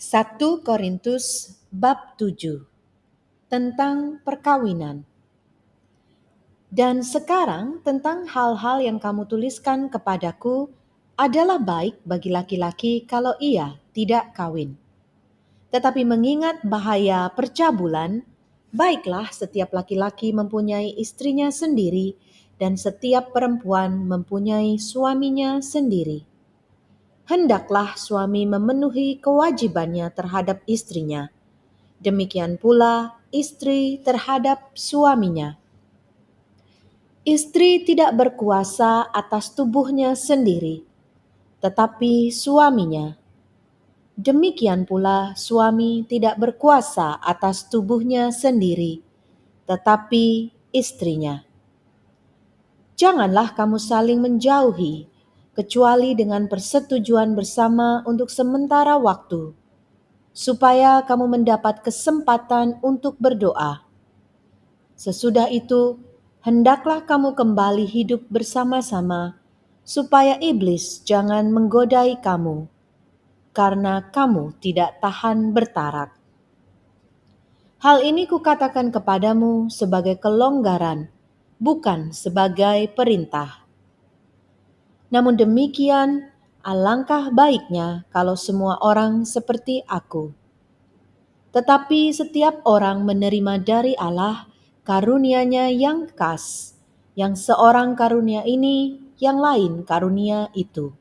1 Korintus bab 7 tentang perkawinan. Dan sekarang tentang hal-hal yang kamu tuliskan kepadaku adalah baik bagi laki-laki kalau ia tidak kawin. Tetapi mengingat bahaya percabulan, baiklah setiap laki-laki mempunyai istrinya sendiri dan setiap perempuan mempunyai suaminya sendiri hendaklah suami memenuhi kewajibannya terhadap istrinya. Demikian pula istri terhadap suaminya. Istri tidak berkuasa atas tubuhnya sendiri, tetapi suaminya. Demikian pula suami tidak berkuasa atas tubuhnya sendiri, tetapi istrinya. Janganlah kamu saling menjauhi kecuali dengan persetujuan bersama untuk sementara waktu, supaya kamu mendapat kesempatan untuk berdoa. Sesudah itu, hendaklah kamu kembali hidup bersama-sama, supaya iblis jangan menggodai kamu, karena kamu tidak tahan bertarak. Hal ini kukatakan kepadamu sebagai kelonggaran, bukan sebagai perintah. Namun demikian, alangkah baiknya kalau semua orang seperti aku. Tetapi setiap orang menerima dari Allah karunia-Nya yang khas, yang seorang karunia ini, yang lain karunia itu.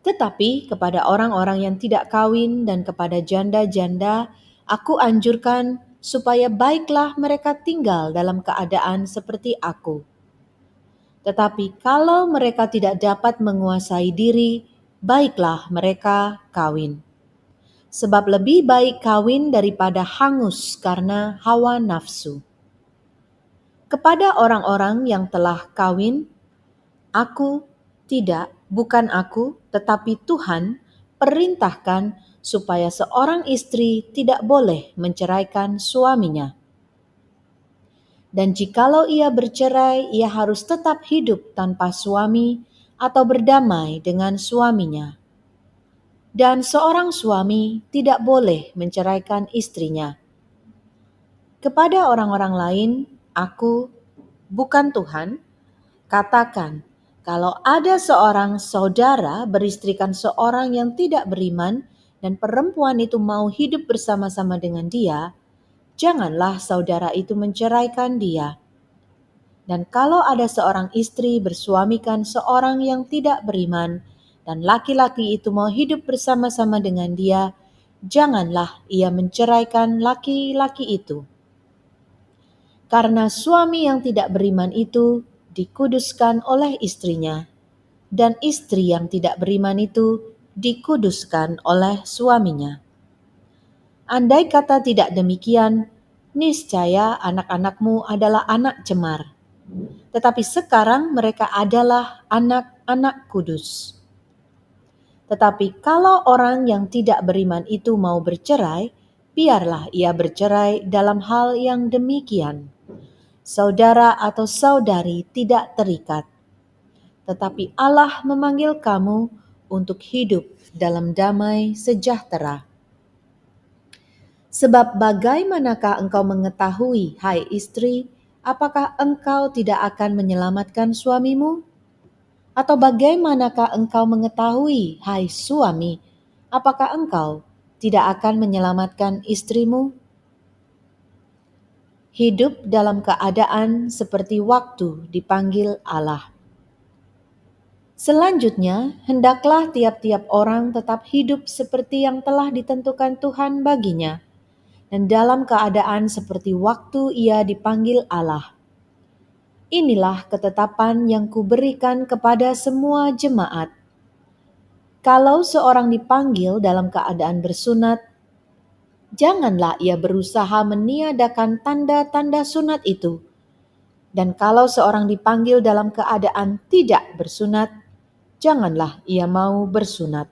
Tetapi kepada orang-orang yang tidak kawin dan kepada janda-janda, aku anjurkan supaya baiklah mereka tinggal dalam keadaan seperti aku tetapi kalau mereka tidak dapat menguasai diri, baiklah mereka kawin. Sebab lebih baik kawin daripada hangus karena hawa nafsu. Kepada orang-orang yang telah kawin, aku tidak, bukan aku, tetapi Tuhan perintahkan supaya seorang istri tidak boleh menceraikan suaminya dan jikalau ia bercerai, ia harus tetap hidup tanpa suami atau berdamai dengan suaminya. Dan seorang suami tidak boleh menceraikan istrinya. Kepada orang-orang lain, aku, bukan Tuhan, katakan, kalau ada seorang saudara beristrikan seorang yang tidak beriman dan perempuan itu mau hidup bersama-sama dengan dia, janganlah saudara itu menceraikan dia. Dan kalau ada seorang istri bersuamikan seorang yang tidak beriman, dan laki-laki itu mau hidup bersama-sama dengan dia, janganlah ia menceraikan laki-laki itu. Karena suami yang tidak beriman itu dikuduskan oleh istrinya, dan istri yang tidak beriman itu dikuduskan oleh suaminya. Andai kata tidak demikian, niscaya anak-anakmu adalah anak cemar. Tetapi sekarang mereka adalah anak-anak kudus. Tetapi kalau orang yang tidak beriman itu mau bercerai, biarlah ia bercerai dalam hal yang demikian. Saudara atau saudari tidak terikat, tetapi Allah memanggil kamu untuk hidup dalam damai sejahtera. Sebab bagaimanakah engkau mengetahui, hai istri, apakah engkau tidak akan menyelamatkan suamimu? Atau bagaimanakah engkau mengetahui, hai suami, apakah engkau tidak akan menyelamatkan istrimu? Hidup dalam keadaan seperti waktu dipanggil Allah. Selanjutnya, hendaklah tiap-tiap orang tetap hidup seperti yang telah ditentukan Tuhan baginya, dan dalam keadaan seperti waktu ia dipanggil Allah. Inilah ketetapan yang kuberikan kepada semua jemaat. Kalau seorang dipanggil dalam keadaan bersunat, janganlah ia berusaha meniadakan tanda-tanda sunat itu. Dan kalau seorang dipanggil dalam keadaan tidak bersunat, janganlah ia mau bersunat.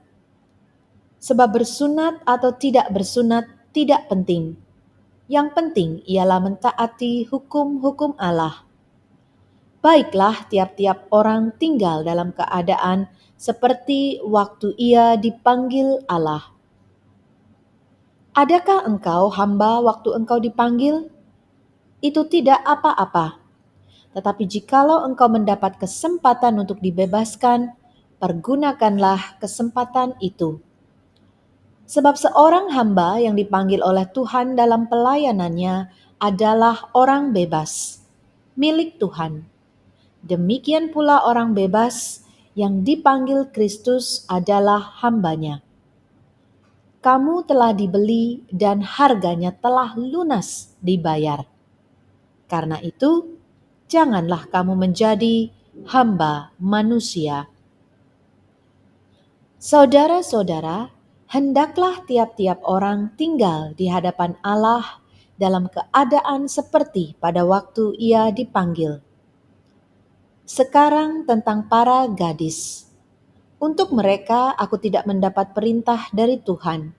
Sebab bersunat atau tidak bersunat tidak penting. Yang penting ialah mentaati hukum-hukum Allah. Baiklah, tiap-tiap orang tinggal dalam keadaan seperti waktu ia dipanggil Allah, Adakah engkau hamba waktu engkau dipanggil? Itu tidak apa-apa. Tetapi jikalau engkau mendapat kesempatan untuk dibebaskan, pergunakanlah kesempatan itu. Sebab seorang hamba yang dipanggil oleh Tuhan dalam pelayanannya adalah orang bebas, milik Tuhan. Demikian pula orang bebas yang dipanggil Kristus adalah hambanya kamu telah dibeli dan harganya telah lunas dibayar. Karena itu, janganlah kamu menjadi hamba manusia. Saudara-saudara, hendaklah tiap-tiap orang tinggal di hadapan Allah dalam keadaan seperti pada waktu ia dipanggil. Sekarang tentang para gadis. Untuk mereka, aku tidak mendapat perintah dari Tuhan,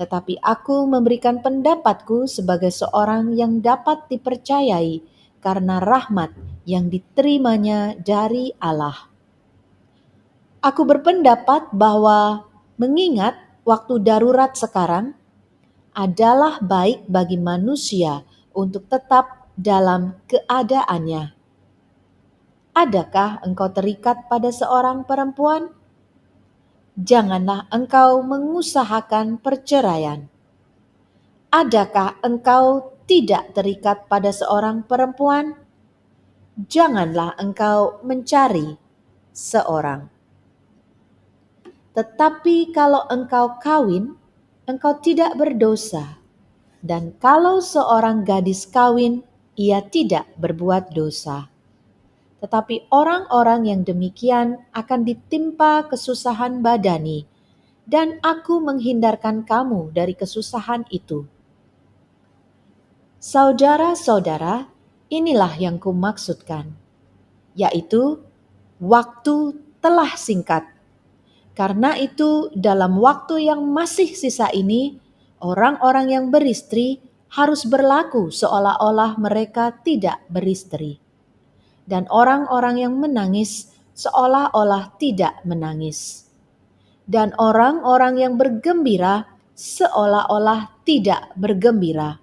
tetapi aku memberikan pendapatku sebagai seorang yang dapat dipercayai karena rahmat yang diterimanya dari Allah. Aku berpendapat bahwa mengingat waktu darurat sekarang adalah baik bagi manusia untuk tetap dalam keadaannya Adakah engkau terikat pada seorang perempuan? Janganlah engkau mengusahakan perceraian. Adakah engkau tidak terikat pada seorang perempuan? Janganlah engkau mencari seorang. Tetapi kalau engkau kawin, engkau tidak berdosa. Dan kalau seorang gadis kawin, ia tidak berbuat dosa tetapi orang-orang yang demikian akan ditimpa kesusahan badani, dan aku menghindarkan kamu dari kesusahan itu. Saudara-saudara, inilah yang kumaksudkan, yaitu waktu telah singkat. Karena itu, dalam waktu yang masih sisa ini, orang-orang yang beristri harus berlaku seolah-olah mereka tidak beristri. Dan orang-orang yang menangis seolah-olah tidak menangis, dan orang-orang yang bergembira seolah-olah tidak bergembira,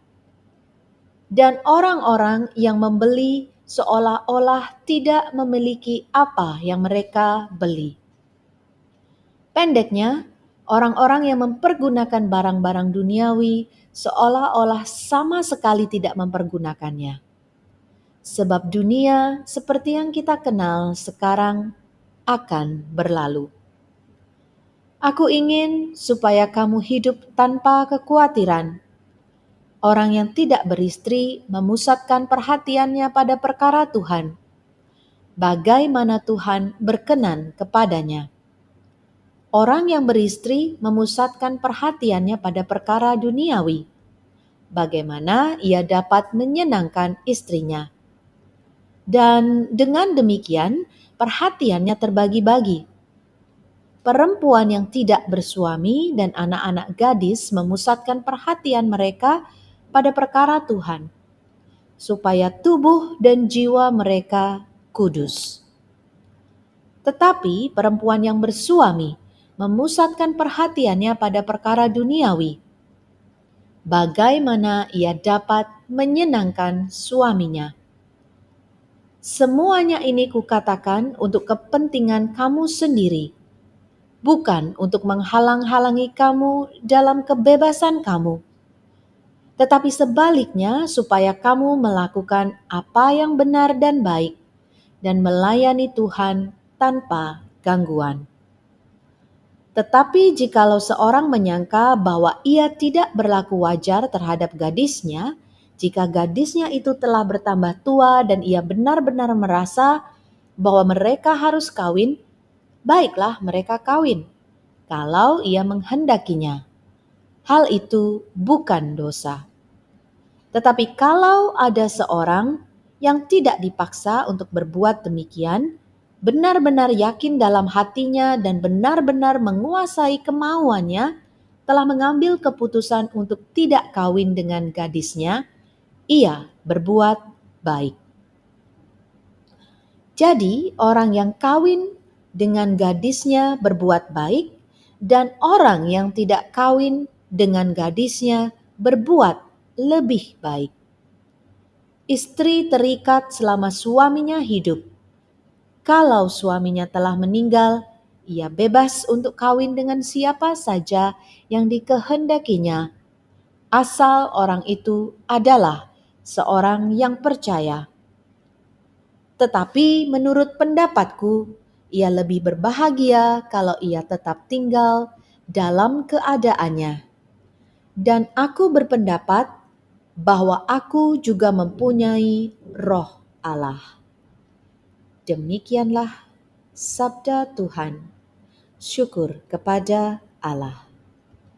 dan orang-orang yang membeli seolah-olah tidak memiliki apa yang mereka beli. Pendeknya, orang-orang yang mempergunakan barang-barang duniawi seolah-olah sama sekali tidak mempergunakannya sebab dunia seperti yang kita kenal sekarang akan berlalu. Aku ingin supaya kamu hidup tanpa kekhawatiran. Orang yang tidak beristri memusatkan perhatiannya pada perkara Tuhan. Bagaimana Tuhan berkenan kepadanya. Orang yang beristri memusatkan perhatiannya pada perkara duniawi. Bagaimana ia dapat menyenangkan istrinya dan dengan demikian perhatiannya terbagi-bagi. Perempuan yang tidak bersuami dan anak-anak gadis memusatkan perhatian mereka pada perkara Tuhan, supaya tubuh dan jiwa mereka kudus. Tetapi perempuan yang bersuami memusatkan perhatiannya pada perkara duniawi. Bagaimana ia dapat menyenangkan suaminya? Semuanya ini kukatakan untuk kepentingan kamu sendiri, bukan untuk menghalang-halangi kamu dalam kebebasan kamu, tetapi sebaliknya supaya kamu melakukan apa yang benar dan baik dan melayani Tuhan tanpa gangguan. Tetapi jikalau seorang menyangka bahwa ia tidak berlaku wajar terhadap gadisnya, jika gadisnya itu telah bertambah tua dan ia benar-benar merasa bahwa mereka harus kawin, baiklah mereka kawin. Kalau ia menghendakinya, hal itu bukan dosa. Tetapi kalau ada seorang yang tidak dipaksa untuk berbuat demikian, benar-benar yakin dalam hatinya dan benar-benar menguasai kemauannya, telah mengambil keputusan untuk tidak kawin dengan gadisnya, ia berbuat baik. Jadi, orang yang kawin dengan gadisnya berbuat baik, dan orang yang tidak kawin dengan gadisnya berbuat lebih baik. Istri terikat selama suaminya hidup. Kalau suaminya telah meninggal, ia bebas untuk kawin dengan siapa saja yang dikehendakinya, asal orang itu adalah seorang yang percaya. Tetapi menurut pendapatku, ia lebih berbahagia kalau ia tetap tinggal dalam keadaannya. Dan aku berpendapat bahwa aku juga mempunyai roh Allah. Demikianlah sabda Tuhan. Syukur kepada Allah.